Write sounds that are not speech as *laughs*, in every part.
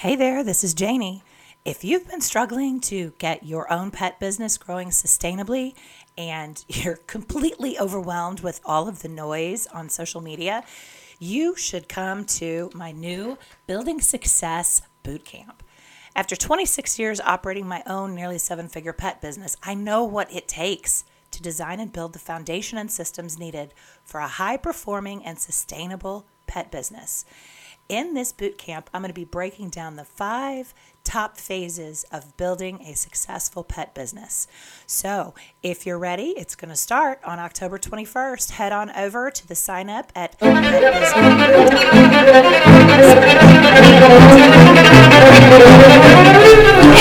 Hey there, this is Janie. If you've been struggling to get your own pet business growing sustainably and *laughs* you're completely overwhelmed with all of the noise on social media, you should come to my new Building Success Bootcamp. After 26 years operating my own nearly seven figure pet business, I know what it takes to design and build the foundation and systems needed for a high performing and sustainable pet business. In this boot camp, I'm going to be breaking down the five top phases of building a successful pet business. So, if you're ready, it's going to start on October 21st. Head on over to the sign up at *laughs*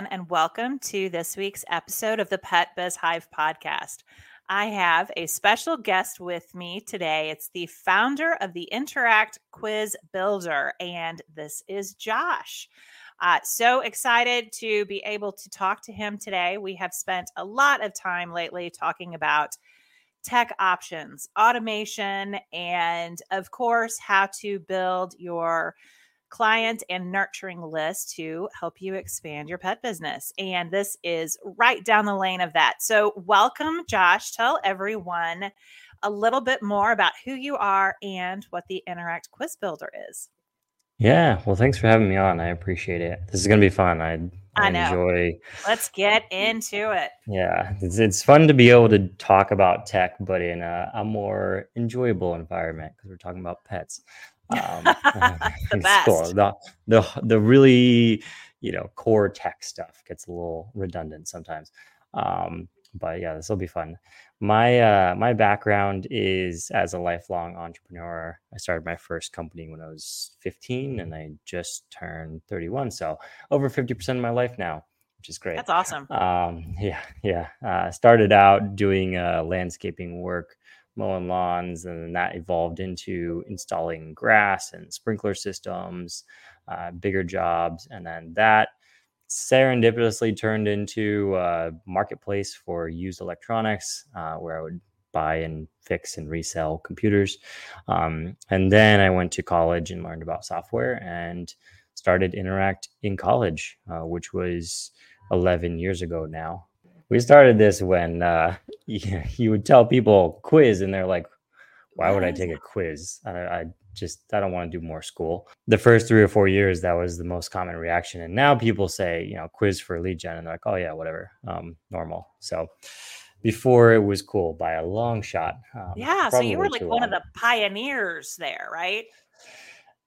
Everyone, and welcome to this week's episode of the Pet Biz Hive podcast. I have a special guest with me today. It's the founder of the Interact Quiz Builder, and this is Josh. Uh, so excited to be able to talk to him today. We have spent a lot of time lately talking about tech options, automation, and of course, how to build your client and nurturing list to help you expand your pet business. And this is right down the lane of that. So, welcome, Josh. Tell everyone a little bit more about who you are and what the Interact Quiz Builder is. Yeah, well, thanks for having me on. I appreciate it. This is gonna be fun. I, I, I enjoy. Let's get into it. Yeah, it's it's fun to be able to talk about tech, but in a, a more enjoyable environment because we're talking about pets. Um, *laughs* the *laughs* best. cool. The, the the really you know core tech stuff gets a little redundant sometimes. Um, but yeah, this will be fun. My uh, my background is as a lifelong entrepreneur. I started my first company when I was 15, and I just turned 31. So over 50% of my life now, which is great. That's awesome. Um, *laughs* yeah, yeah. Uh, started out doing uh, landscaping work, mowing lawns, and then that evolved into installing grass and sprinkler systems, uh, bigger jobs, and then that serendipitously turned into a marketplace for used electronics, uh, where I would buy and fix and resell computers. Um, and then I went to college and learned about software and started Interact in college, uh, which was 11 years ago now. We started this when uh, *laughs* you, you would tell people quiz, and they're like, "Why would I take a quiz? I, I just I don't want to do more school." The first three or four years, that was the most common reaction, and now people say, you know, quiz for lead gen, and they're like, "Oh yeah, whatever, um, normal." So before it was cool by a long shot. Um, Yeah, so you were like one of the pioneers there, right?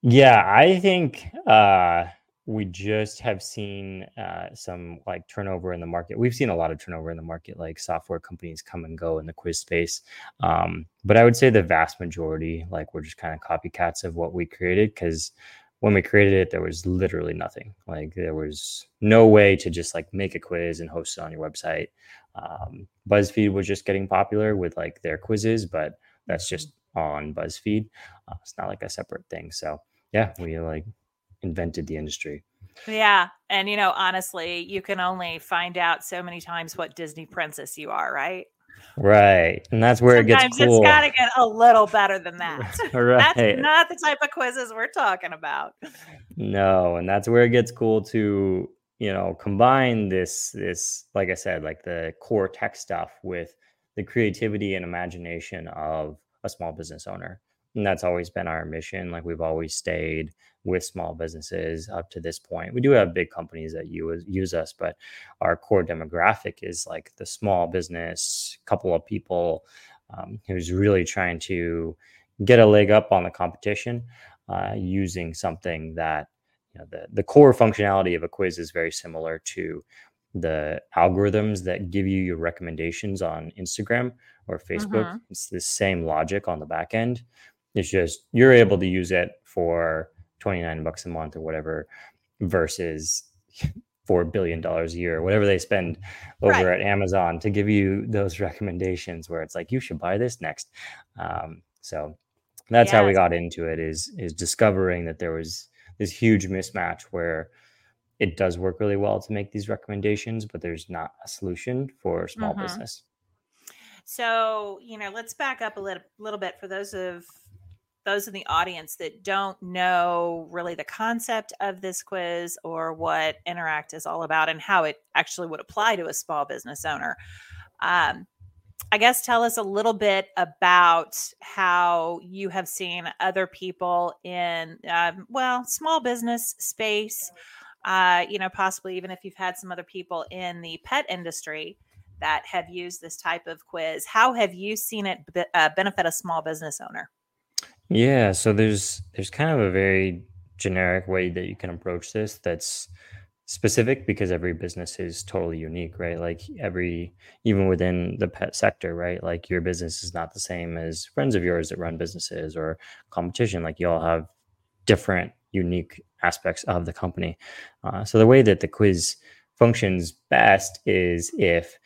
Yeah, I think uh, we just have seen uh, some like turnover in the market. We've seen a lot of turnover in the market, like software companies come and go in the quiz space. Um, but I would say the vast majority, like, we're just kind of copycats of what we created because when we created it, there was literally nothing. Like, there was no way to just like make a quiz and host it on your website. Um, BuzzFeed was just getting popular with like their quizzes, but that's just on BuzzFeed. Uh, it's not like a separate thing. So yeah, we like invented the industry. Yeah. And, you know, honestly, you can only find out so many times what Disney princess you are, right? Right. And that's where Sometimes it gets cool. it's got to get a little better than *laughs* that. *laughs* right. That's not the type of quizzes we're talking about. No, and that's where it gets cool to, you know, combine this this like I said, like the core tech stuff with the creativity and imagination of a small business owner. And that's always been our mission. Like we've always stayed with small businesses up to this point. We do have big companies that use use us, but our core demographic is like the small business, couple of people um, who's really trying to get a leg up on the competition uh, using something that you know, the, the core functionality of a quiz is very similar to the algorithms that give you your recommendations on Instagram or Facebook. Mhm. It's the same logic on the back end. It's just you're able to use it for 29 bucks a month or whatever versus *laughs* four billion dollars a year, whatever they spend over right. at Amazon to give you those recommendations where it's like you should buy this next. Um, so that's yes. how we got into it is is discovering that there was this huge mismatch where it does work really well to make these recommendations, but there's not a solution for small mm-hmm. business. So, you know, let's back up a little, little bit for those of those in the audience that don't know really the concept of this quiz or what Interact is all about and how it actually would apply to a small business owner. Um, I guess tell us a little bit about how you have seen other people in, um, well, small business space, uh, you know, possibly even if you've had some other people in the pet industry that have used this type of quiz. How have you seen it uh, benefit a small business owner? Yeah, so there's there's kind of a very generic way that you can approach this that's specific because every business is totally unique, right? Like every even within the pet sector, right? Like your business is not the same as friends of yours that run businesses or competition. Like you all have different unique aspects of the company. Uh, so the way that the quiz functions best is if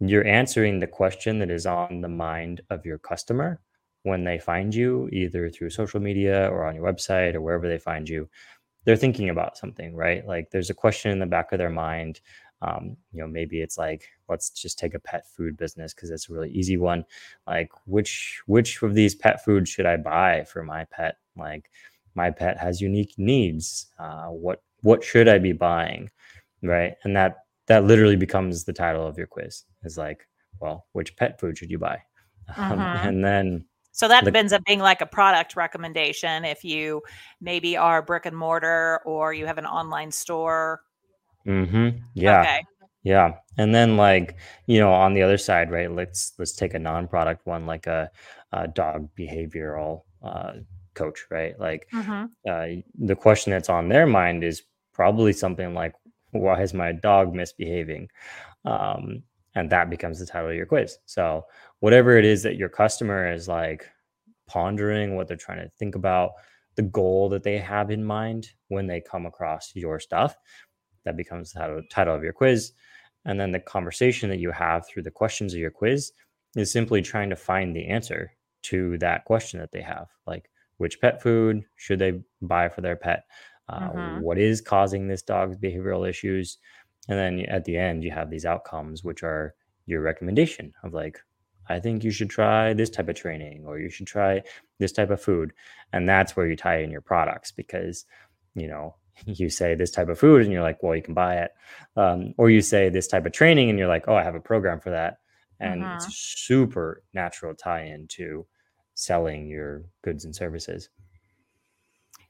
you're answering the question that is on the mind of your customer when they find you, either through social media or on your website or wherever they find you. They're thinking about something, right? Like there's a question in the back of their mind. Um, you know, maybe it's like, let's just take a pet food business because it's a really easy one. Like, which which of these pet foods should I buy for my pet? Like, my pet has unique needs. Uh, what what should I be buying? Right, and that that literally becomes the title of your quiz is like well which pet food should you buy *laughs* um, uh-huh. and then so that the, ends up being like a product recommendation if you maybe are brick and mortar or you have an online store mm-hmm. yeah okay. yeah and then like you know on the other side right let's let's take a non-product one like a, a dog behavioral uh, coach right like mm-hmm. uh, the question that's on their mind is probably something like why is my dog misbehaving um, and that becomes the title of your quiz. So whatever it is that your customer is like pondering what they're trying to think about the goal that they have in mind when they come across your stuff that becomes the title, of your quiz. And then the conversation that you have through the questions of your quiz is simply trying to find the answer to that question that they have like which pet food should they buy for their pet? Uh, mm-hmm. what is causing this dog's behavioral issues and then at the end you have these outcomes which are your recommendation of like i think you should try this type of training or you should try this type of food. And that's where you tie in your products because you know *laughs* you say this type of food and you're like well you can buy it. Um, or you say this type of training and you're like oh i have a program for that. And mm-hmm. it's super natural tie in to selling your goods and services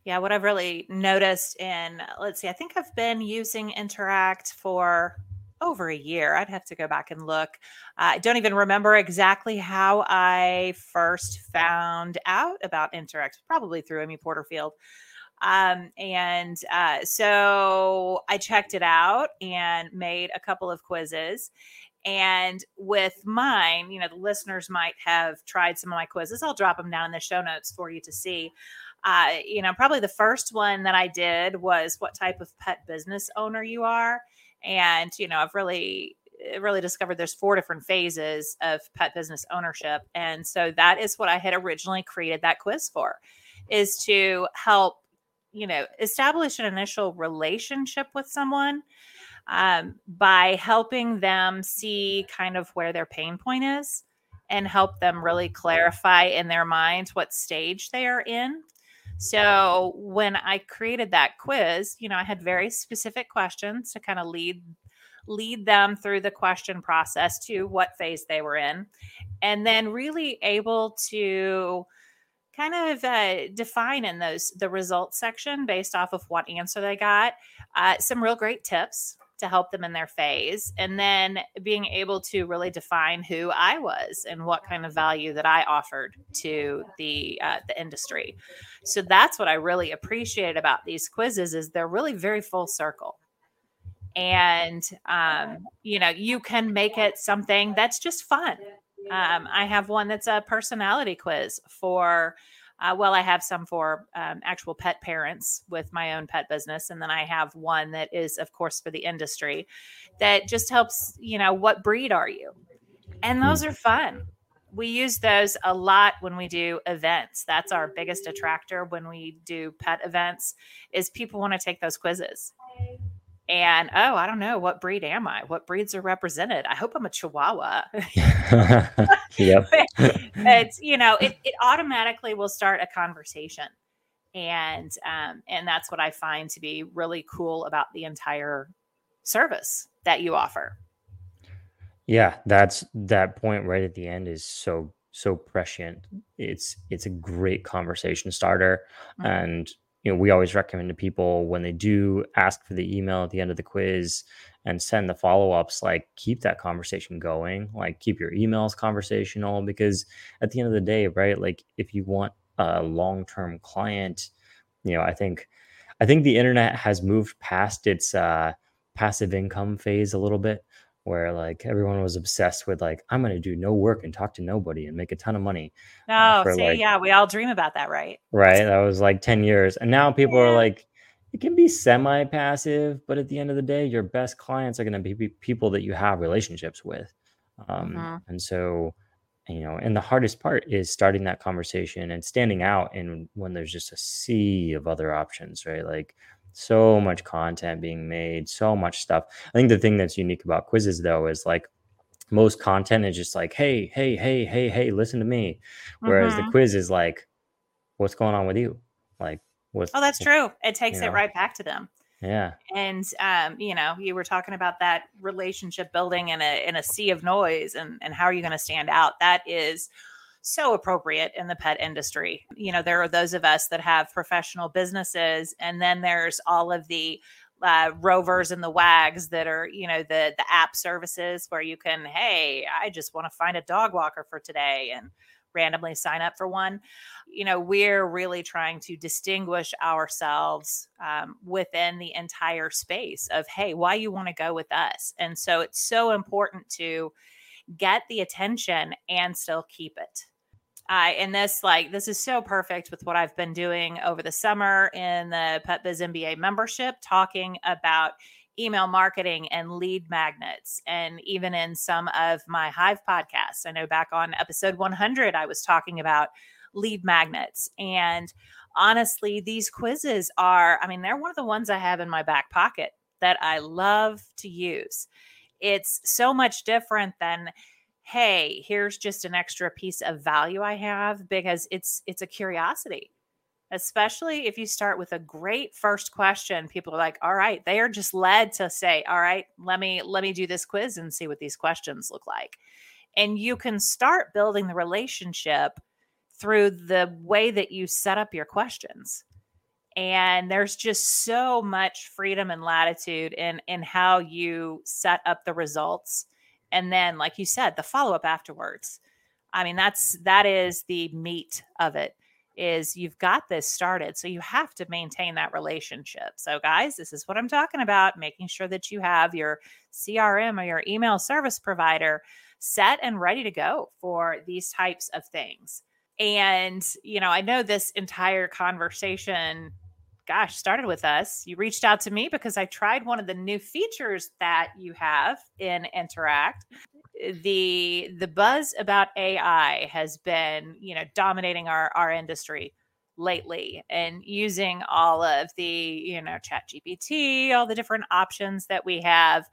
yeah, what I've really noticed in, let's see, I think I've been using Interact for over a year. I'd have to go back and look. Uh, I don't even remember exactly how I first found out about Interact, probably through Amy Porterfield. Um, and uh, so I checked it out and made a couple of quizzes. And with mine, you know, the listeners might have tried some of my quizzes. I'll drop them down in the show notes for you to see uh, you know, probably the first one that I did was what type of pet business owner you are. And, you know, I've really, eh, really discovered there's four different phases of pet business ownership. And so that is what I had originally created that quiz for is to help, you know, establish an initial relationship with someone um, by helping them see kind of where their pain point is and help them really clarify in their minds what stage they are in so when I created that quiz, you know, I had very specific questions to kind of lead lead them through the question process to what phase they were in and then really able to kind of uh, define in those the results section based off of what answer they got uh, some real great tips to help them in their phase and then being able to really define who i was and what kind of value that i offered to the uh, the industry. So that's what i really appreciate about these quizzes is they're really very full circle. And um, you know you can make it something that's just fun. Um, i have one that's a personality quiz for Uh, well, I have some for um, actual pet parents with my own pet business. And then I have one that is, of course, for the industry that just helps, you know, what breed are you? And those are fun. We use those a lot when we do events. That's our biggest attractor when we do pet events is people want to take those quizzes and oh i don't know what breed am i? What breeds are represented? I hope i'm a chihuahua. *laughs* Yep. *laughs* *laughs* It's you know it, it automatically will start a conversation. And um, and that's what i find to be really cool about the entire service that you offer. Yeah that's that point right at the end is so so prescient. It's it's a great conversation starter mm-hmm. and you know, we always recommend to people when they do ask for the email at the end of the quiz and send the follow-ups, like keep that conversation going, like keep your emails conversational because at the end of the day, right? Like if you want a long-term client, you know, I think I think the internet has moved past its uh passive income phase a little bit where like everyone was obsessed with like I'm going to do no work and talk to nobody and make a ton of money. uh, see, like, yeah, we all dream about that, right? Right. That was like 10 years. And now people yeah. are like it can be semi-passive, but at the end of the day, your best clients are going to be people that you have relationships with. Um, mm-hmm. and so you know, and the hardest part is starting that conversation and standing out and when there's just a sea of other options, right? Like so much content being made, so much stuff. I think the thing that's unique about quizzes though is like most content is just like, hey, hey, hey, hey, hey, listen to me. Whereas mm-hmm. the quiz is like, what's going on with you? Like, what's oh, that's true. It takes it know? right back to them. Yeah. And um, you know, you were talking about that relationship building in a in a sea of noise and and how are you going to stand out? That is so appropriate in the pet industry. You know, there are those of us that have professional businesses, and then there's all of the uh, rovers and the wags that are, you know, the the app services where you can, hey, I just want to find a dog walker for today, and randomly sign up for one. You know, we're really trying to distinguish ourselves um, within the entire space of, hey, why you want to go with us. And so it's so important to get the attention and still keep it. I and this like this is so perfect with what I've been doing over the summer in the Pet Biz MBA membership, talking about email marketing and lead magnets, and even in some of my Hive podcasts. I know back on episode 100, I was talking about lead magnets. And honestly, these quizzes are, I mean, they're one of the ones I have in my back pocket that I love to use. It's so much different than hey here's just an extra piece of value i have because it's it's a curiosity especially if you start with a great first question people are like all right they are just led to say all right let me let me do this quiz and see what these questions look like and you can start building the relationship through the way that you set up your questions and there's just so much freedom and latitude in in how you set up the results and then like you said the follow up afterwards. I mean that's that is the meat of it is you've got this started so you have to maintain that relationship. So guys this is what i'm talking about making sure that you have your crm or your email service provider set and ready to go for these types of things. And you know i know this entire conversation gosh, started with us. You reached out to me because I tried one of the new features that you have in Interact. The the buzz about AI has been, you know, dominating our our industry lately and using all of the, you know, chat GPT, all the different options that we have.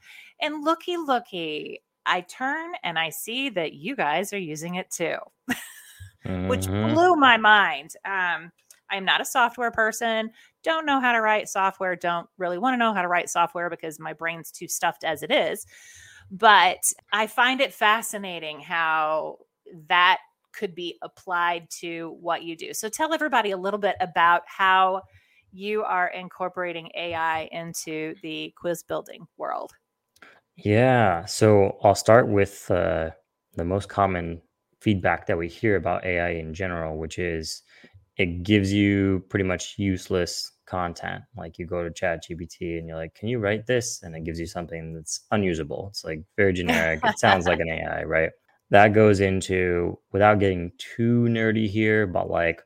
And looky looky, I turn and I see that you guys are using it too. *laughs* which mm-hmm. blew my mind. Um, I'm not a software person, don't know how to write software, don't really want to know how to write software because my brain's too stuffed as it is. But I find it fascinating how that could be applied to what you do. So tell everybody a little bit about how you are incorporating AI into the quiz building world. Yeah. So I'll start with uh, the most common feedback that we hear about AI in general, which is it gives you pretty much useless content. Like you go to Chat GPT and you're like, "Can you write this?" and it gives you something that's unusable. It's like very generic. it sounds like an *laughs* AI, right? That goes into without getting too nerdy here, but like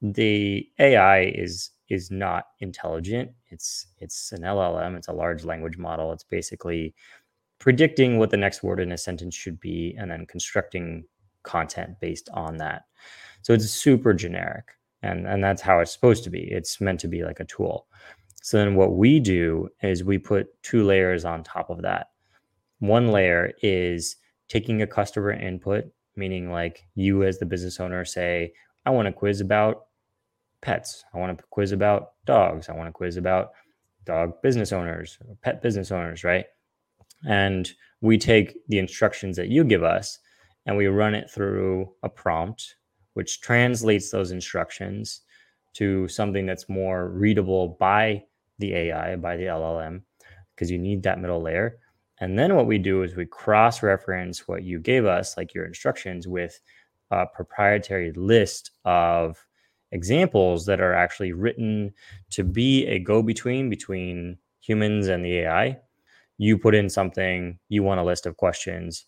the AI is is not intelligent. It's it's an LLM. It's a large language model. It's basically predicting what the next word in a sentence should be and then constructing content based on that. So it's super generic. And, and that's how it's supposed to be. It's meant to be like a tool. So then what we do is we put two layers on top of that. One layer is taking a customer input, meaning like you as the business owner say, I want a quiz about pets. I want a quiz about dogs. I want a quiz about dog business owners, pet business owners, right? And we take the instructions that you give us and we run it through a prompt, which translates those instructions to something that's more readable by the AI, by the LLM, because you need that middle layer. And then what we do is we cross reference what you gave us, like your instructions, with a proprietary list of examples that are actually written to be a go between between humans and the AI. You put in something, you want a list of questions.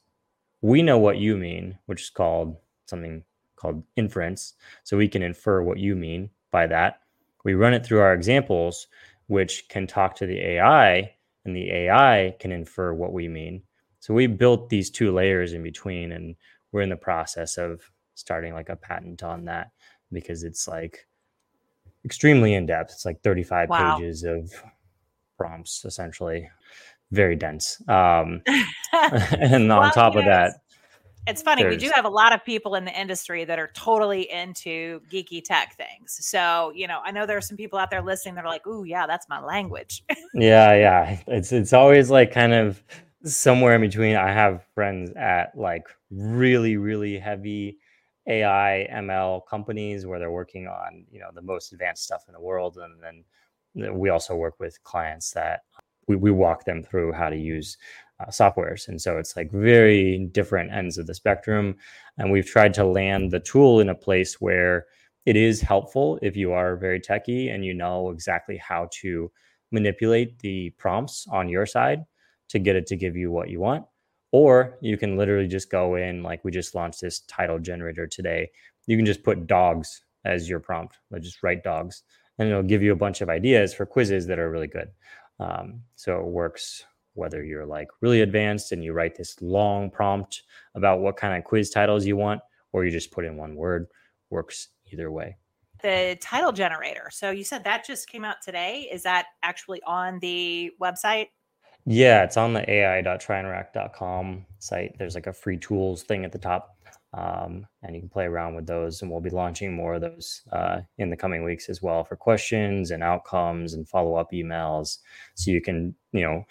We know what you mean, which is called something called inference. So we can infer what you mean by that. We run it through our examples, which can talk to the AI and the AI can infer what we mean. So we built these two layers in between, and we're in the process of starting like a patent on that because it's like extremely in depth. It's like 35 wow. pages of prompts, essentially, very dense. Um, *laughs* and well, on top of that, it's funny. We do have a lot of people in the industry that are totally into geeky tech things. So, you know, I know there are some people out there listening that are like, "Ooh, yeah, that's my language." yeah, yeah. It's it's always like kind of somewhere in between. I have friends at like really really heavy AI ML companies where they're working on, you know, the most advanced stuff in the world and then we also work with clients that we, we walk them through how to use uh, softwares. And so it's like very different ends of the spectrum. And we've tried to land the tool in a place where it is helpful if you are very techy and you know exactly how to manipulate the prompts on your side to get it to give you what you want. Or you can literally just go in, like we just launched this title generator today. You can just put dogs as your prompt, like just write dogs, and it'll give you a bunch of ideas for quizzes that are really good. Um, so it works whether you're like really advanced and you write this long prompt about what kind of quiz titles you want, or you just put in one word, works either way. The title generator. So you said that just came out today. Is that actually on the website? Yeah, it's on the ai.tryinteract.com site. There's like a free tools thing at the top. Um, and you can play around with those. And we'll be launching more of those uh, in the coming weeks as well for questions and outcomes and follow up emails. So you can, you know,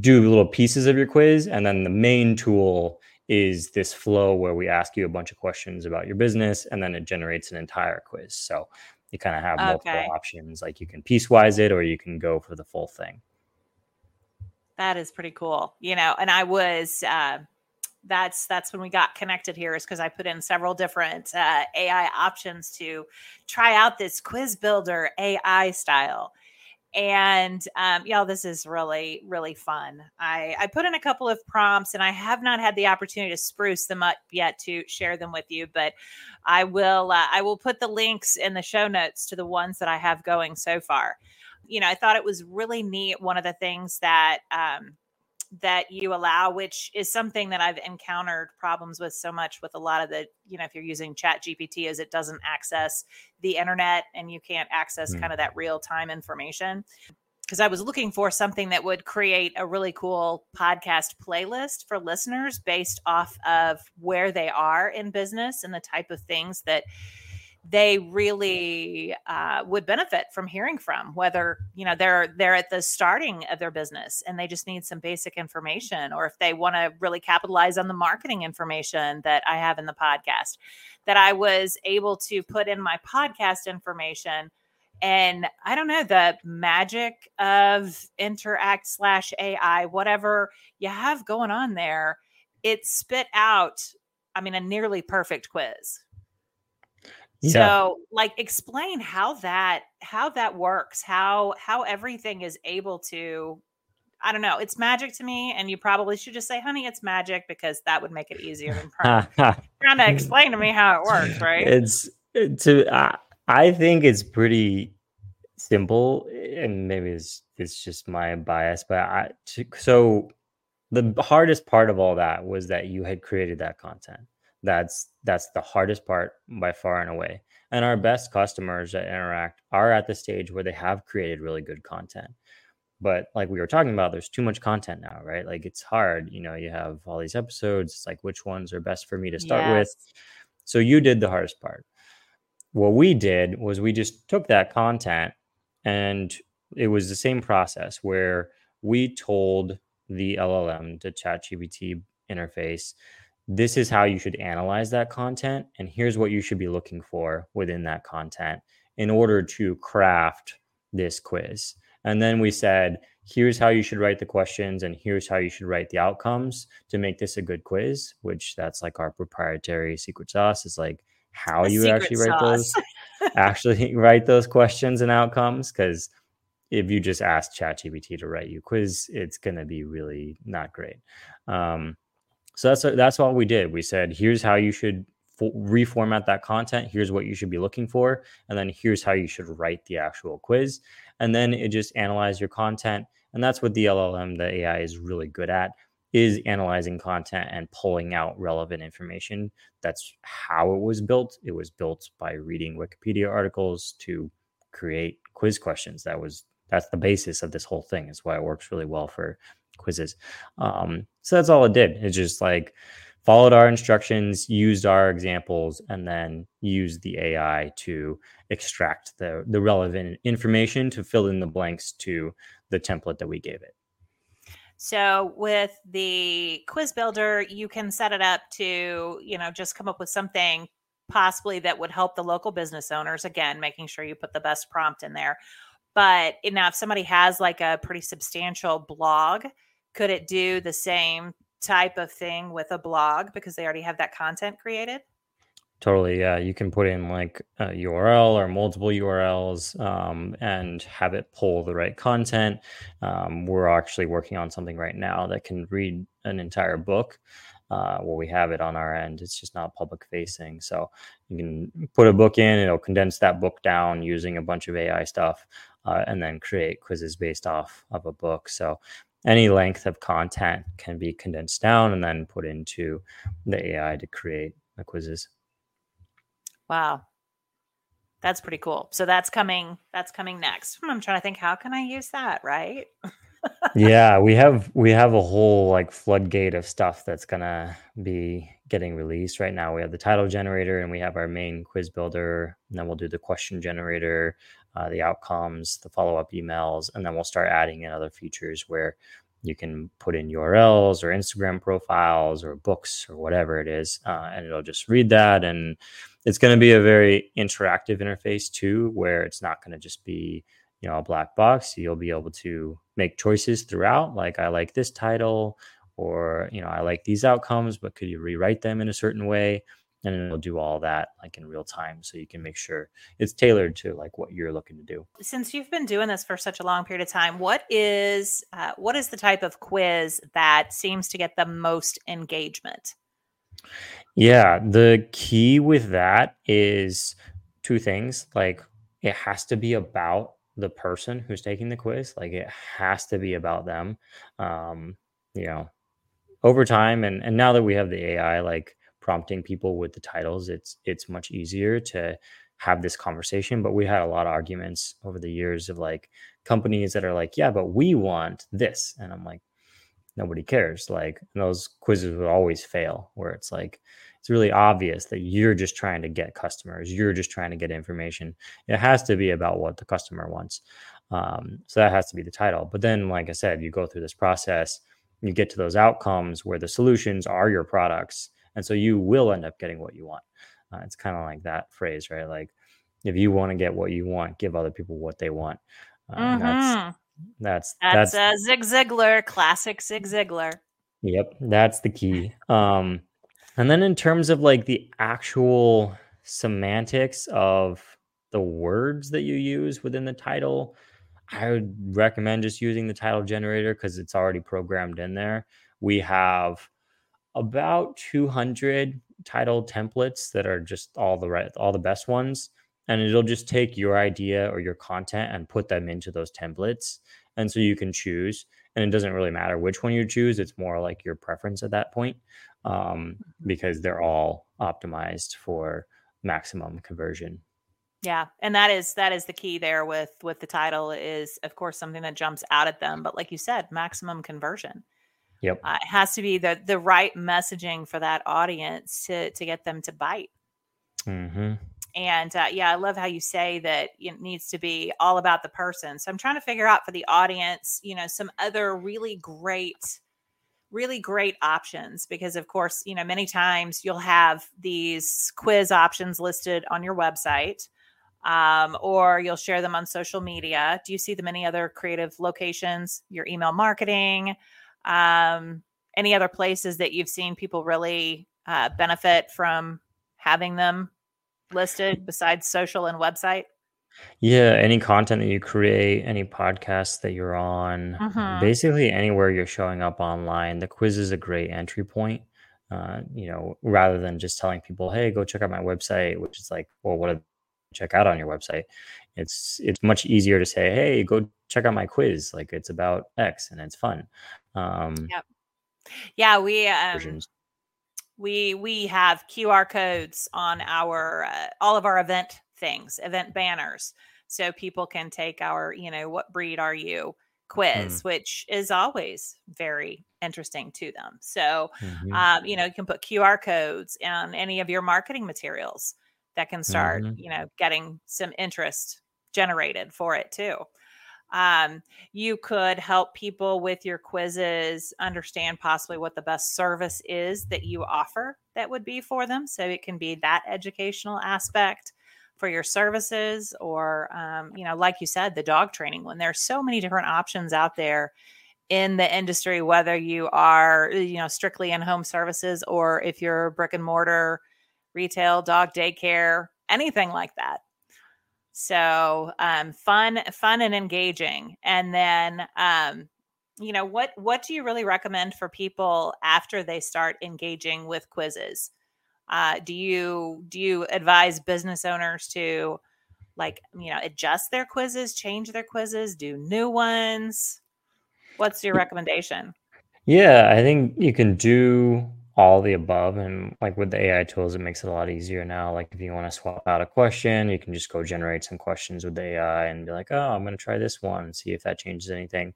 do little pieces of your quiz. And then the main tool is this flow where we ask you a bunch of questions about your business and then it generates an entire quiz. So you kind of have multiple okay. options. Like you can piecewise it or you can go for the full thing. That is pretty cool. You know, and I was, uh, that's that's when we got connected here is because i put in several different uh, ai options to try out this quiz builder ai style and um, y'all this is really really fun. I, I put in a couple of prompts and i have not had the opportunity to spruce them up yet to share them with you but i will uh, i will put the links in the show notes to the ones that i have going so far. You know i thought it was really neat one of the things that um, that you allow, which is something that I've encountered problems with so much with a lot of the, you know, if you're using Chat GPT, is it doesn't access the internet and you can't access mm. kind of that real time information. Because I was looking for something that would create a really cool podcast playlist for listeners based off of where they are in business and the type of things that they really uh, would benefit from hearing from whether you know they're they're at the starting of their business and they just need some basic information or if they want to really capitalize on the marketing information that i have in the podcast that i was able to put in my podcast information and i don't know the magic of interact slash ai whatever you have going on there it spit out i mean a nearly perfect quiz yeah. So like explain how that how that works, how how everything is able to I don't know, it's magic to me and you probably should just say honey it's magic because that would make it easier than *laughs* trying, to explain to me how it works, right? It's to uh, I think it's pretty simple, and maybe it's it's just my bias, but I so the hardest part of all that was that you had created that content. That's that's the hardest part by far and away. And our best customers that interact are at the stage where they have created really good content. But like we were talking about, there's too much content now, right? Like it's hard. You know, you have all these episodes. It's like which ones are best for me to start yes. with. So you did the hardest part. What we did was we just took that content and it was the same process where we told the LLM, the ChatGPT interface, this is how you should analyze that content. And here's what you should be looking for within that content in order to craft this quiz. And then we said, here's how you should write the questions and here's how you should write the outcomes to make this a good quiz, which that's like our proprietary secret sauce is like how the you actually sauce. write those *laughs* actually write those questions and outcomes because if you just ask ChatGPT to write you quiz, it's going to be really not great. Um, so that's that's all we did. We said, here's how you should reformat that content. Here's what you should be looking for, and then here's how you should write the actual quiz. And then it just analyze your content, and that's what the LLM, the AI, is really good at is analyzing content and pulling out relevant information. That's how it was built. It was built by reading Wikipedia articles to create quiz questions. That was that's the basis of this whole thing. Is why it works really well for quizzes. Um, so that's all it did. It's just like followed our instructions, used our examples, and then used the AI to extract the, the relevant information to fill in the blanks to the template that we gave it. So with the quiz builder, you can set it up to, you know, just come up with something possibly that would help the local business owners. Again, making sure you put the best prompt in there. But now, if somebody has like a pretty substantial blog, could it do the same type of thing with a blog because they already have that content created? Totally. Yeah. You can put in like a URL or multiple URLs um, and have it pull the right content. Um, we're actually working on something right now that can read an entire book. Uh, well, we have it on our end. It's just not public facing. So you can put a book in, it'll condense that book down using a bunch of AI stuff uh, and then create quizzes based off of a book. So any length of content can be condensed down and then put into the AI to create the quizzes. Wow. That's pretty cool. So that's coming that's coming next. Hmm, I'm trying to think how can I use that, right? *laughs* yeah, we have we have a whole like floodgate of stuff that's going to be getting released right now. We have the title generator and we have our main quiz builder, and then we'll do the question generator uh, the outcomes, the follow up emails, and then we'll start adding in other features where you can put in URLs or Instagram profiles or books or whatever it is, uh, and it'll just read that. And it's going to be a very interactive interface too, where it's not going to just be you know a black box. You'll be able to make choices throughout, like I like this title, or you know I like these outcomes, but could you rewrite them in a certain way? And it'll do all that like in real time so you can make sure it's tailored to like what you're looking to do. Since you've been doing this for such a long period of time what is uh, what is the type of quiz that seems to get the most engagement? Yeah the key with that is two things like it has to be about the person who's taking the quiz like it has to be about them um you know over time and and now that we have the ai like prompting people with the titles, it's it's much easier to have this conversation. But we had a lot of arguments over the years of like companies that are like, yeah, but we want this. And I'm like, nobody cares. Like those quizzes would always fail where it's like, it's really obvious that you're just trying to get customers. You're just trying to get information. It has to be about what the customer wants. Um, so that has to be the title. But then, like I said, you go through this process, you get to those outcomes where the solutions are your products and so you will end up getting what you want uh, it's kind of like that phrase right like if you want to get what you want give other people what they want uh, mm-hmm. that's that's that's, that's uh, Zig Ziglar, classic Zig Ziglar. Yep, that's the key. Um, and then in terms of like the actual semantics of the words that you use within the title, I would recommend just using the title generator because it's already programmed in there. We have about 200 title templates that are just all the right all the best ones and it'll just take your idea or your content and put them into those templates. And so you can choose, and it doesn't really matter which one you choose. It's more like your preference at that point um, mm-hmm. because they're all optimized for maximum conversion. Yeah, and that is that is the key there with with the title is of course something that jumps out at them, but like you said, maximum conversion. Yep, uh, it has to be the the right messaging for that audience to to get them to bite. Mm-hmm. And uh, yeah, I love how you say that it needs to be all about the person. So I'm trying to figure out for the audience, you know, some other really great really great options because of course you know many times you'll have these quiz options listed on your website um, or you'll share them on social media. Do you see them any other creative locations? Your email marketing, um, any other places that you've seen people really uh, benefit from having them listed besides social and website? Yeah, any content that you create, any podcasts that you're on, mm-hmm. basically anywhere you're showing up online, the quiz is a great entry point. Uh, you know, rather than just telling people, "Hey, go check out my website," which is like, well, what to check out on your website. It's it's much easier to say, hey, go check out my quiz. Like it's about X and it's fun. Um, yep. Yeah, we um, we we have QR codes on our uh, all of our event things, event banners, so people can take our you know what breed are you quiz, mm. which is always very interesting to them. So, mm-hmm. um, you know, you can put QR codes on any of your marketing materials that can start, mm-hmm. you know, getting some interest generated for it too. Um, you could help people with your quizzes understand possibly what the best service is that you offer that would be for them. So it can be that educational aspect for your services, or, um, you know, like you said, the dog training when there's so many different options out there in the industry, whether you are, you know, strictly in home services or if you're brick and mortar retail, dog daycare, anything like that. So um, fun, fun and engaging. And then, um, you know, what what do you really recommend for people after they start engaging with quizzes? Uh, do you do you advise business owners to like you know adjust their quizzes, change their quizzes, do new ones? What's your recommendation? Yeah, I think you can do all the above and like with the ai tools it makes it a lot easier now. Like if you want to swap out a question you can just go generate some questions with the ai and be like oh i'm going to try this one and see if that changes anything.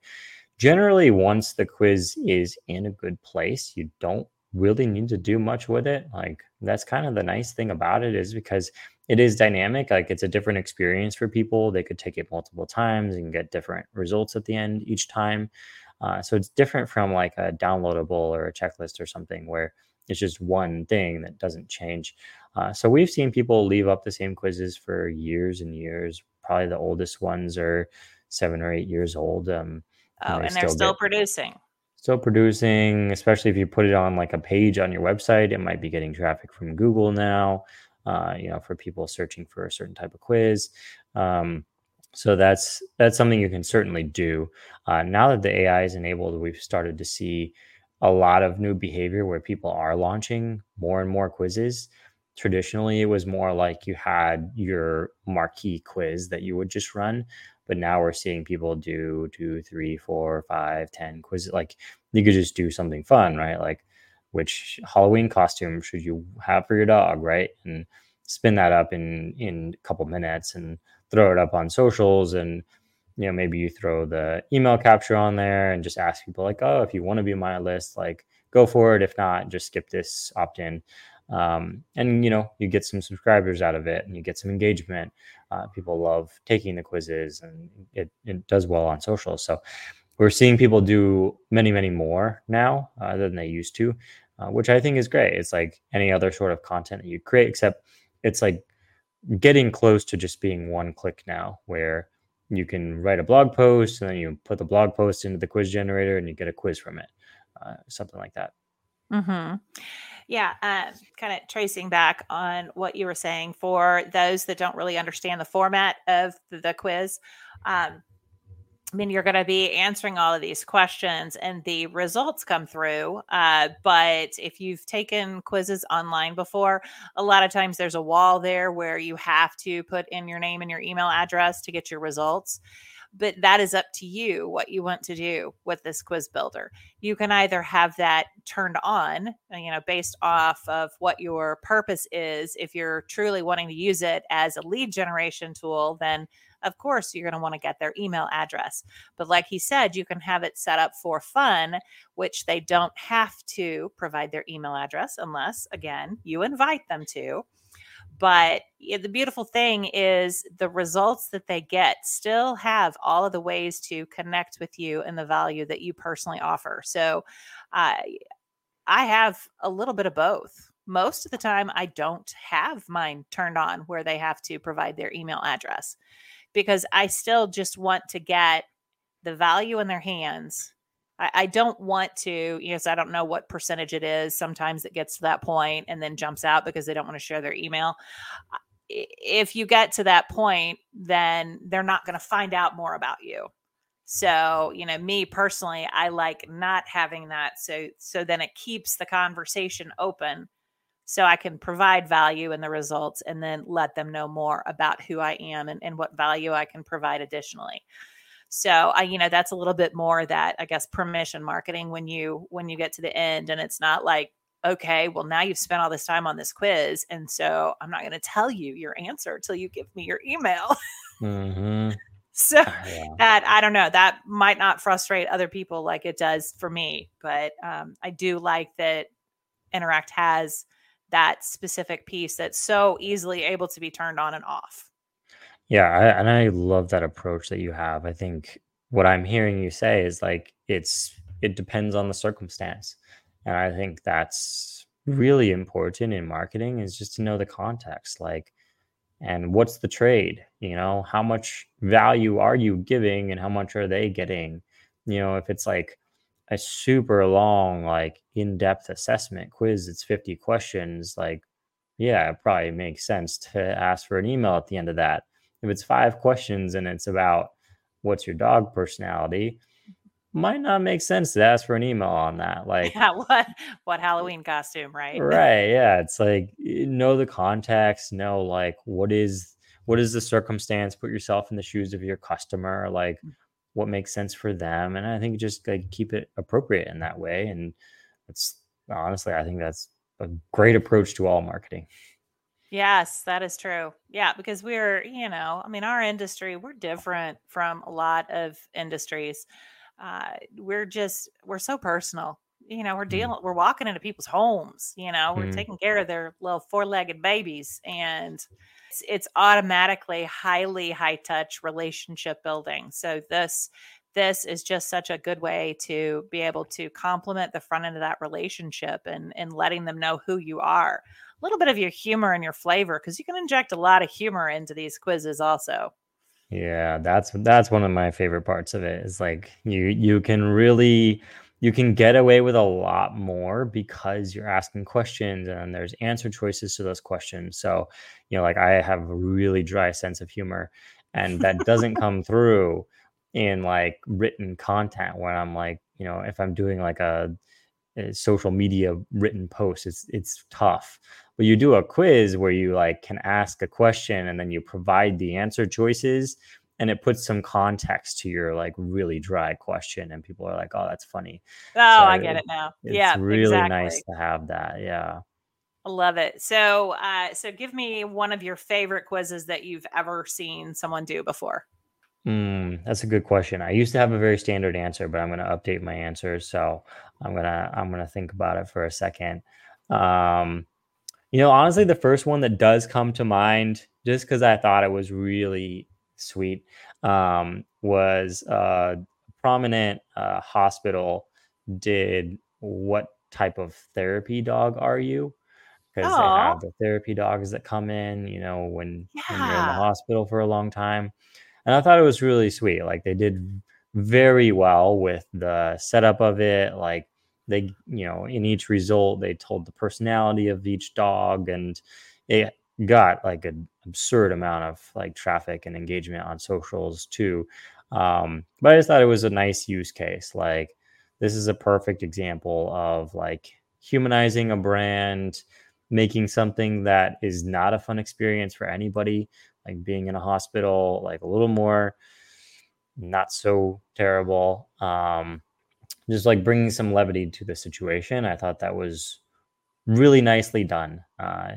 Generally once the quiz is in a good place you don't really need to do much with it. Like that's kind of the nice thing about it is because it is dynamic like it's a different experience for people. They could take it multiple times and get different results at the end each time uh, so it's different from like a downloadable or a checklist or something where it's just one thing that doesn't change. Uh, so we've seen people leave up the same quizzes for years and years. Probably the oldest ones are seven or eight years old. Um, oh, and, they and they're still, producing. Still producing, especially if you put it on like a page on your website. It might be getting traffic from Google now. Uh, you know, for people searching for a certain type of quiz. Um, so that's that's something you can certainly do. Uh, now that the AI is enabled, we've started to see a lot of new behavior where people are launching more and more quizzes. Traditionally, it was more like you had your marquee quiz that you would just run, but now we're seeing people do two, three, four, five, ten quizzes. Like you could just do something fun, right? Like which Halloween costume should you have for your dog, right? And spin that up in in a couple minutes and throw it up on socials and you know maybe you throw the email capture on there and just ask people like oh if you want to be on my list like go for it. If not just skip this opt in um, and you know you get some subscribers out of it and you get some engagement. Uh, people love taking the quizzes and it, it does well on social so we're seeing people do many many more now uh, than they used to uh, which i think is great. It's like any other sort of content that you create except it's like getting close to just being one click now where you can write a blog post and then you put the blog post into the quiz generator and you get a quiz from it uh, something like that. Hmm yeah uh, kind of tracing back on what you were saying for those that don't really understand the format of the quiz um, I mean, you're going to be answering all of these questions and the results come through. Uh, but if you've taken quizzes online before, a lot of times there's a wall there where you have to put in your name and your email address to get your results. But that is up to you what you want to do with this quiz builder. You can either have that turned on, uh, you know, based off of what your purpose is. If you're truly wanting to use it as a lead generation tool, then of course you're going to want to get their email address. But like he said, you can have it set up for fun, which they don't have to provide their email address unless, again, you invite them to. But the beautiful thing is the results that they get still have all of the ways to connect with you and the value that you personally offer. So uh, I have a little bit of both most of the time I don't have mine turned on where they have to provide their email address because I still just want to get the value in their hands. I, I don't want to, yes, I don't know what percentage it is. Sometimes it gets to that point and then jumps out because they don't want to share their email. If you get to that point, then they're not going to find out more about you. So, you know, me personally, I like not having that. So, so then it keeps the conversation open so I can provide value in the results and then let them know more about who I am and, and what value I can provide additionally. So I, you know, that's a little bit more that I guess permission marketing when you when you get to the end and it's not like, okay, well now you've spent all this time on this quiz. And so I'm not going to tell you your answer until you give me your email. Mm-hmm. *laughs* so yeah. that I don't know, that might not frustrate other people like it does for me. But um, I do like that Interact has that specific piece that's so easily able to be turned on and off. Yeah, I, and I love that approach that you have. I think what I'm hearing you say is like it's it depends on the circumstance, and I think that's really important in marketing is just to know the context, like, and what's the trade? You know, how much value are you giving, and how much are they getting? You know, if it's like a super long, like in depth assessment quiz, it's 50 questions, like, yeah, it probably makes sense to ask for an email at the end of that. If it's five questions and it's about what's your dog personality, might not make sense to ask for an email on that. Like, yeah, *laughs* what what Halloween costume, right? *laughs* Right. Yeah. It's like know the context, know like what is what is the circumstance, put yourself in the shoes of your customer. Like, what makes sense for them and i think just like keep it appropriate in that way and it's honestly i think that's a great approach to all marketing. Yes that is true. Yeah because we're you know i mean our industry we're different from a lot of industries. Uh, we're just we're so personal you know we're mm-hmm. dealing we're walking into people's homes you know we're mm. taking care of their little four-legged babies and it's, it's automatically highly high touch relationship building. So this this is just such a good way to be able to complement the front end of that relationship and and letting them know who you are. A little bit of your humor and your flavor because you can inject a lot of humor into these quizzes also. Yeah, that's that's one of my favorite parts of it. Is like you you can really you can get away with a lot more because you're asking questions and there's answer choices to those questions. So, you know, like I have a really dry sense of humor and that doesn't come *laughs* through in like written content when I'm like, you know, if I'm doing like a, a social media written post, it's it's tough. But you do a quiz where you like can ask a question and then you provide the answer choices and it puts some context to your like really dry question and people are like oh that's funny oh so i get it now it's yeah really exactly. nice to have that yeah I love it. So, uh, so give me one of your favorite quizzes that you've ever seen someone do before. Mm, that's a good question. I used to have a very standard answer, but I'm going to update my answers. So I'm gonna I'm gonna think about it for a second. Um, you know, honestly, the first one that does come to mind, just because I thought it was really sweet um, was a prominent uh, hospital. Did what type of therapy dog are you? Because they have the therapy dogs that come in you know when, yeah. when you're in the hospital for a long time. And i thought it was really sweet like they did very well with the setup of it like they you know in each result they told the personality of each dog and it got like an absurd amount of like traffic and engagement on socials too Um, but I just thought it was a nice use case. Like this is a perfect example of like humanizing a brand, making something that is not a fun experience for anybody, like being in a hospital, like a little more not so terrible. Um, just like bringing some levity to the situation. I thought that was really nicely done. Uh,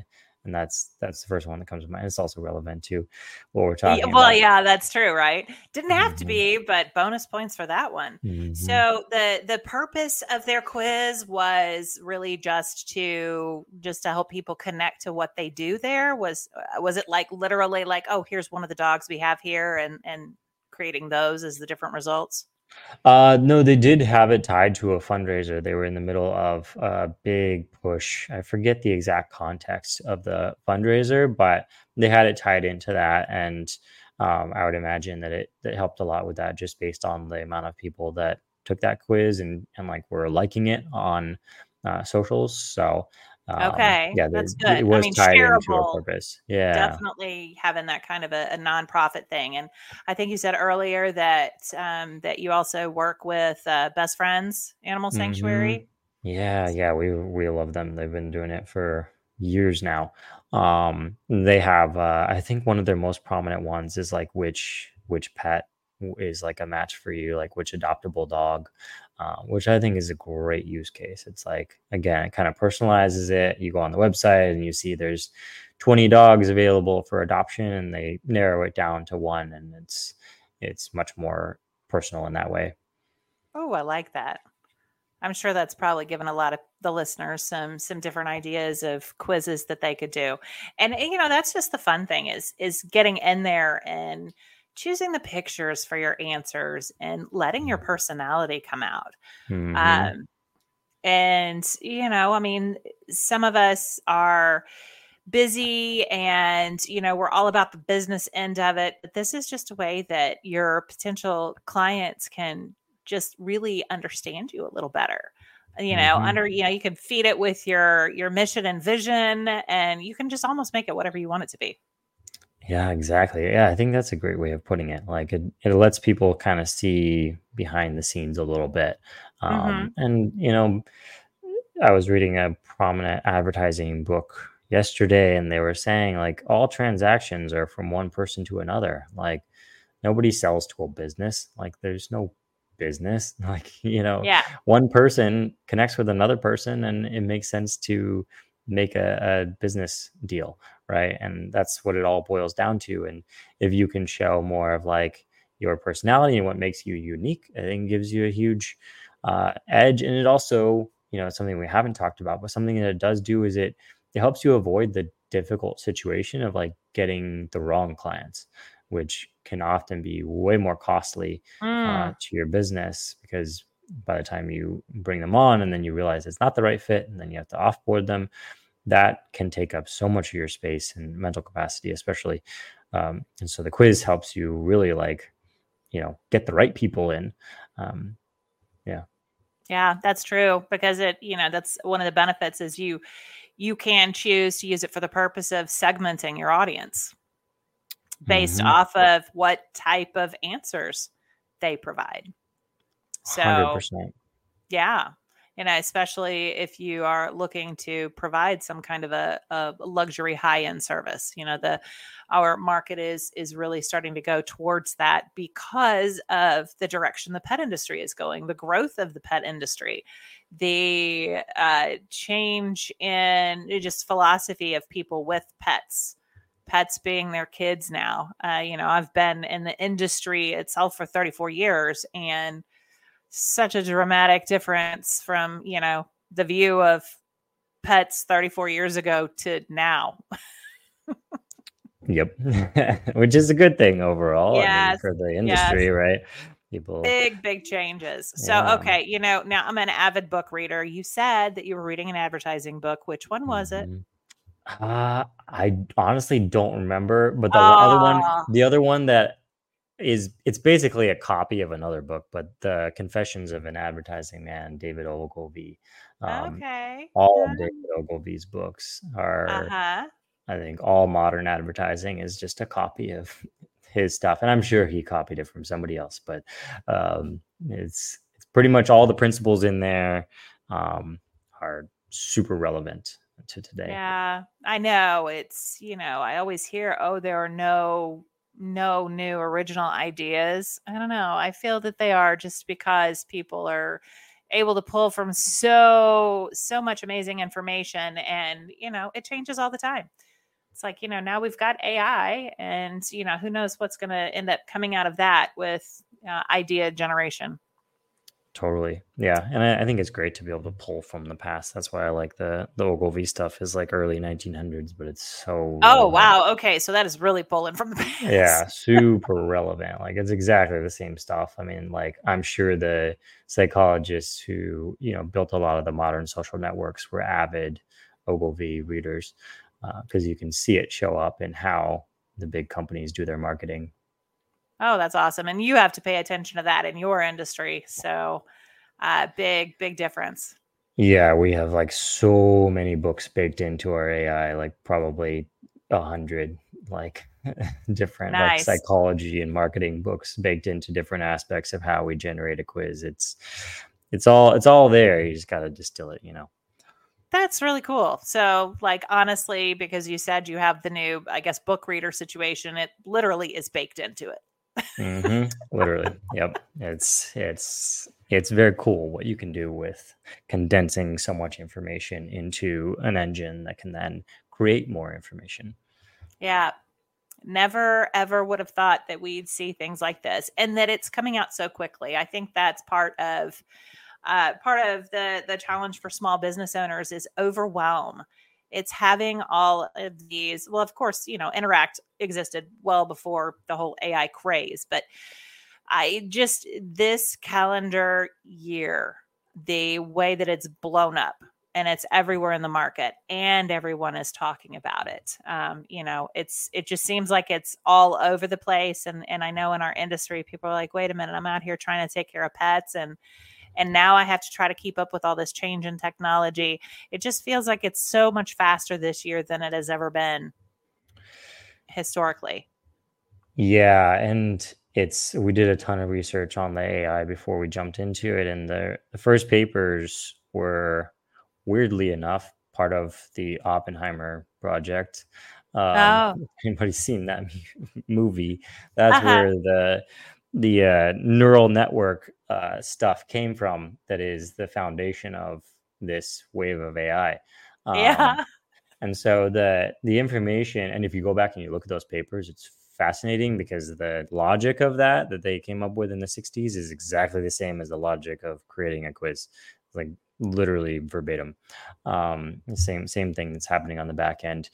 and that's that's the first one that comes to mind. It's also relevant to what we're talking about. well, about. yeah, that's true, right? Didn't have Mhm. to be, but bonus points for that one. Mhm. So the the purpose of their quiz was really just to just to help people connect to what they do there. Was uh, was it like literally like, oh, here's one of the dogs we have here, and and creating those as the different results? Uh, no, they did have it tied to a fundraiser. They were in the middle of a big push. I forget the exact context of the fundraiser, but they had it tied into that. And um, I would imagine that it that helped a lot with that, just based on the amount of people that took that quiz and and like were liking it on uh, socials. So um, Okay, yeah, that's good. I it was mean, tied into a shareable, purpose. Yeah. definitely having that kind of a, a nonprofit thing. And I think you said earlier that um, that you also work with uh, Best Friends Animal Mhm. Sanctuary. Yeah, yeah, we we love them. They've been doing it for years now. Um, they have uh I think one of their most prominent ones is like which which pet is like a match for you, like which adoptable dog, uh, which I think is a great use case. It's like again, it kind of personalizes it. You go on the website and you see there's 20 dogs available for adoption and they narrow it down to one and it's it's much more personal in that way. Oh, I like that. I'm sure that's probably given a lot of the listeners some some different ideas of quizzes that they could do. And and, you know, that's just the fun thing is is getting in there and choosing the pictures for your answers and letting your personality come out. Mhm. Um and you know, I mean, some of us are busy and you know we're all about the business end of it but this is just a way that your potential clients can just really understand you a little better you know Mhm. under you know you can feed it with your your mission and vision and you can just almost make it whatever you want it to be Yeah, exactly. Yeah, I think that's a great way of putting it. Like it, it lets people kind of see behind the scenes a little bit. Um, and you know, I was reading a prominent advertising book yesterday, and they were saying like all transactions are from one person to another. Like nobody sells to a business. Like there's no business. *laughs* Like you know, yeah one person connects with another person and it makes sense to make a, a business deal right? And that's what it all boils down to and if you can show more of like your personality and what makes you unique i think gives you a huge uh, edge and it also you know something we haven't talked about but something that it does do is it it helps you avoid the difficult situation of like getting the wrong clients which can often be way more costly Mm, uh, to your business because by the time you bring them on and then you realize it's not the right fit and then you have to offboard them that can take up so much of your space and mental capacity especially um, and so the quiz helps you really like you know get the right people in um, yeah Yeah, that's true because it you know that's one of the benefits is you you can choose to use it for the purpose of segmenting your audience based Mhm. off of what type of answers they provide. So, 100% yeah, you know, especially if you are looking to provide some kind of a, a luxury high end service, you know, the our market is is really starting to go towards that because of the direction the pet industry is going, the growth of the pet industry, the uh, change in just philosophy of people with pets pets being their kids now. Uh, you know, I've been in the industry itself for 34 years and such a dramatic difference from, you know, the view of pets 34 years ago to now. yep *laughs* which is a good thing overall I mean, for the industry right people Big, big changes. So, Yeah. okay, you know, now I'm an avid book reader. You said that you were reading an advertising book. Which one was it? Mhm. Uh, I honestly don't remember, but the other one, the other one that is, it's basically a copy of another book, but the Confessions of an Advertising Man, David Ogilvy. Um, okay. all of David Ogilvy's books are, Uh huh. I think, all modern advertising is just a copy of *laughs* his stuff, and I'm sure he copied it from somebody else, but um, it's it's pretty much all the principles in there um, are super relevant to today. Yeah, I know. It's, you know, I always hear, oh, there are no no new original ideas. I don't know. I feel that they are just because people are able to pull from so so much amazing information and, you know, it changes all the time. It's like, you know, now we've got AI and, you know, who knows what's going to end up coming out of that with uh, idea generation. Totally. Yeah. And I, I, think it's great to be able to pull from the past. That's why I like the the Ogilvy stuff is like early 1900s, but it's so Oh, relevant. wow. Okay. So that is really pulling from the *laughs* past. Yeah, super relevant. Like it's exactly the same stuff. I mean, like I'm sure the psychologists who, you know, built a lot of the modern social networks were avid Ogilvy readers because uh, you can see it show up in how the big companies do their marketing Oh, that's awesome. And you have to pay attention to that in your industry. So, uh, big, big difference. Yeah, we have like so many books baked into our AI, like probably a hundred, like *laughs* different nice. like psychology and marketing books baked into different aspects of how we generate a quiz. It's it's all it's all there. You just got to distill it, you know. That's really cool. So, like, honestly, because you said you have the new, I guess, book reader situation, it literally is baked into it mm-hmm. Literally, yep. It's it's it's very cool what you can do with condensing so much information into an engine that can then create more information. Yeah. Never ever would have thought that we'd see things like this and that it's coming out so quickly. I think that's part of uh, part of the the challenge for small business owners is overwhelm it's having all of these well of course you know interact existed well before the whole ai craze but i just this calendar year the way that it's blown up and it's everywhere in the market and everyone is talking about it um, you know it's it just seems like it's all over the place. And and i know in our industry people are like wait a minute i'm out here trying to take care of pets and and now I have to try to keep up with all this change in technology. It just feels like it's so much faster this year than it has ever been historically. Yeah, and it's we did a ton of research on the AI before we jumped into it, and the, the first papers were weirdly enough part of the Oppenheimer project. Um, oh. *laughs* Anybody seen that *laughs* movie? That's uh-huh. where the the uh, neural network uh, stuff came from that is the foundation of this wave of AI. Um, yeah. And so the the information, and if you go back and you look at those papers, it's fascinating because the logic of that that they came up with in the 60s is exactly the same as the logic of creating a quiz. Like literally verbatim. Um, same same thing that's happening on the back end.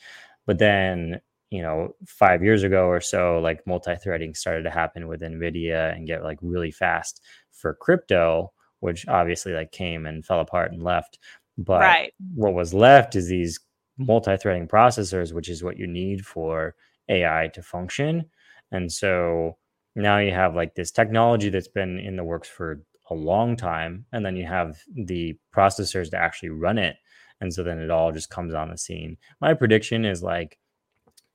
But then you know five years ago or so like multi-threading started to happen with nvidia and get like really fast for crypto which obviously like came and fell apart and left. But right. what was left is these multi-threading processors which is what you need for ai to function. And so now you have like this technology that's been in the works for a long time and then you have the processors to actually run it. And so then it all just comes on the scene. My prediction is like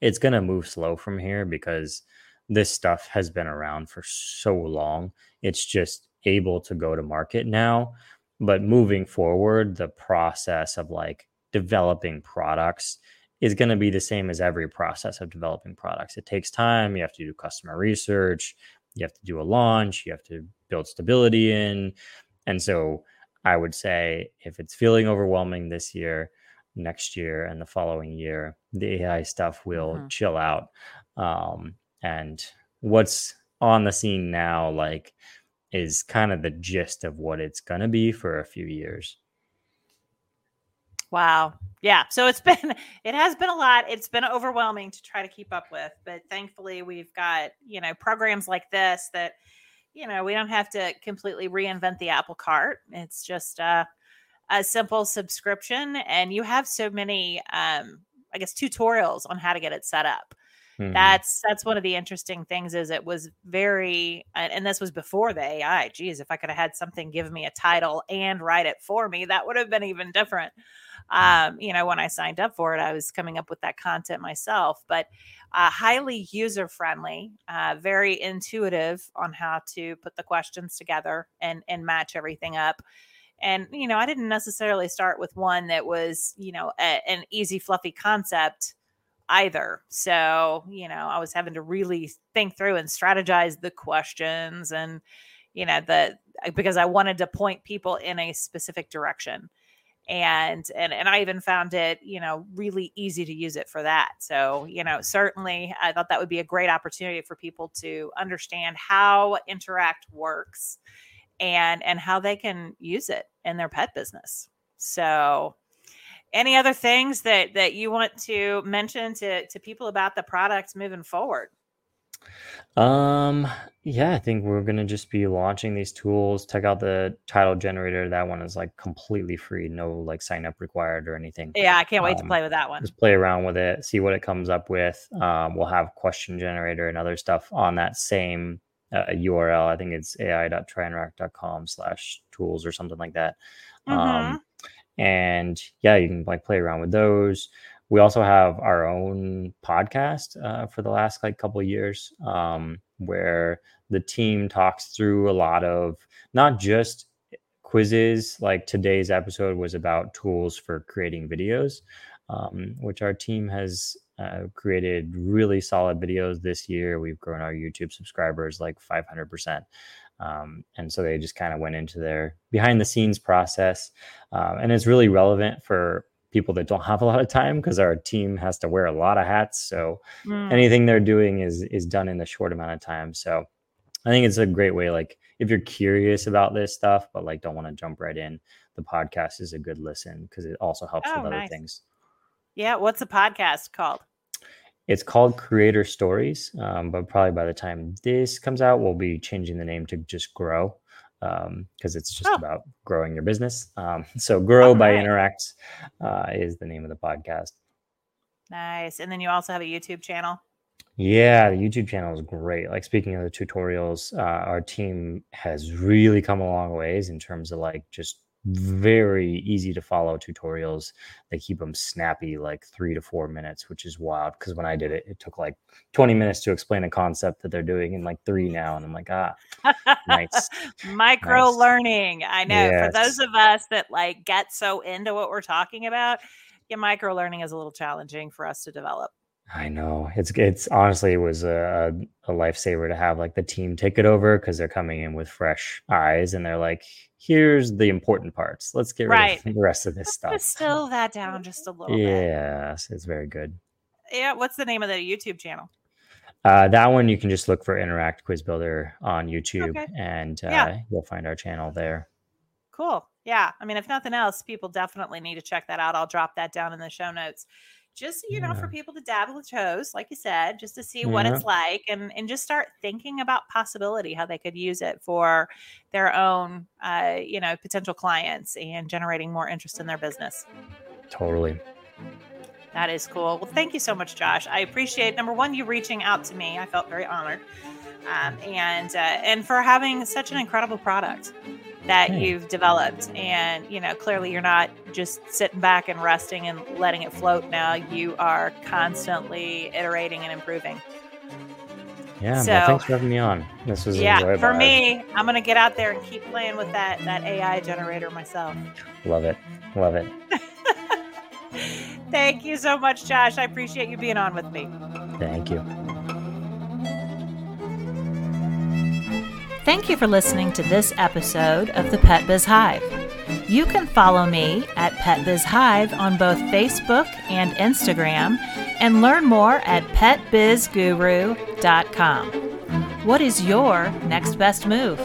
it's going to move slow from here because this stuff has been around for so long. It's just able to go to market now. But moving forward, the process of like developing products is going to be the same as every process of developing products. It takes time. You have to do customer research. You have to do a launch. You have to build stability in. And so I would say if it's feeling overwhelming this year, next year and the following year, the AI stuff will mm-hmm. chill out. Um, and what's on the scene now, like, is kind of the gist of what it's going to be for a few years. Wow. Yeah. So it's *laughs* been, it has been a lot. It's been overwhelming to try to keep up with, but thankfully we've got, you know, programs like this that, you know, we don't have to completely reinvent the apple cart. It's just, uh, a simple subscription and you have so many um, i guess tutorials on how to get it set up Mm-hmm. That's that's one of the interesting things is it was very and this was before the AI. Geez, if I could have had something give me a title and write it for me, that would have been even different. Um, you know, when I signed up for it, I was coming up with that content myself, but uh, highly user friendly, uh, very intuitive on how to put the questions together and and match everything up. And you know, I didn't necessarily start with one that was you know a, an easy fluffy concept either. So, you know, I was having to really think through and strategize the questions and, you know, the uh, because I wanted to point people in a specific direction. And and and I even found it, you know, really easy to use it for that. So, you know, certainly I thought that would be a great opportunity for people to understand how Interact works and and how they can use it in their pet business. So, any other things that that you want to mention to to people about the products moving forward? Um yeah i think we're gonna just be launching these tools. Check out the title generator. That one is like completely free. No like sign up required or anything. Yeah i can't wait um, to play with that one. just play around with it see what it comes up with. Um, we'll have question generator and other stuff on that same uh, url i think it's ai.tryinteract.com slash tools or something like that mm-hmm. um and yeah you can like play around with those we also have our own podcast uh, for the last like couple years um, where the team talks through a lot of not just quizzes like today's episode was about tools for creating videos um, which our team has uh, created really solid videos this year we've grown our youtube subscribers like 500% um, and so they just kind of went into their behind the scenes process. Um, and it's really relevant for people that don't have a lot of time because our team has to wear a lot of hats. So mm. anything they're doing is is done in a short amount of time. So I think it's a great way. Like if you're curious about this stuff, but like don't want to jump right in, the podcast is a good listen because it also helps oh, with other nice. things. Yeah. What's the podcast called? It's called Creator Stories, um, but probably by the time this comes out, we'll be changing the name to just Grow because um, it's just oh. about growing your business. Um, *laughs* so, Grow All by right. Interact uh, is the name of the podcast. Nice. And then you also have a YouTube channel. Yeah, the YouTube channel is great. Like speaking of the tutorials, uh, our team has really come a long ways in terms of like just very easy to follow tutorials. They keep them snappy, like three to four minutes, which is wild. Because when I did it, it took like 20 minutes to explain a concept that they're doing in like three now. And I'm like, ah, nice. *laughs* Micro nice. learning. I know. Yes. For those of us that like get so into what we're talking about, yeah, micro learning is a little challenging for us to develop. I know it's it's honestly it was a, a lifesaver to have like the team take it over because they're coming in with fresh eyes and they're like, here's the important parts. Let's get right. rid of *laughs* the rest of this Let's stuff. Distill that down just a little yeah, bit. Yes, it's very good. Yeah, what's the name of the YouTube channel? Uh, that one you can just look for Interact Quiz Builder on YouTube, okay. and uh, yeah. you'll find our channel there. Cool. Yeah, I mean, if nothing else, people definitely need to check that out. I'll drop that down in the show notes just you know yeah. for people to dabble with toes like you said just to see yeah. what it's like and and just start thinking about possibility how they could use it for their own uh, you know potential clients and generating more interest in their business. Totally. That is cool. Well thank you so much josh. I appreciate number one you reaching out to me. I felt very honored um, and uh, and for having such an incredible product that hmm. you've developed. And you know clearly you're not just sitting back and resting and letting it float. Now you are constantly iterating and improving. Yeah so, well, thanks for having me on. This was yeah enjoyable. for me i'm gonna get out there and keep playing with that that ai generator myself. Love it. Love it. *laughs* Thank you so much josh. I appreciate you being on with me. Thank you Thank you for listening to this episode of the Pet Biz Hive. You can follow me at Pet Biz Hive on both Facebook and Instagram and learn more at petbizguru.com. What is your next best move?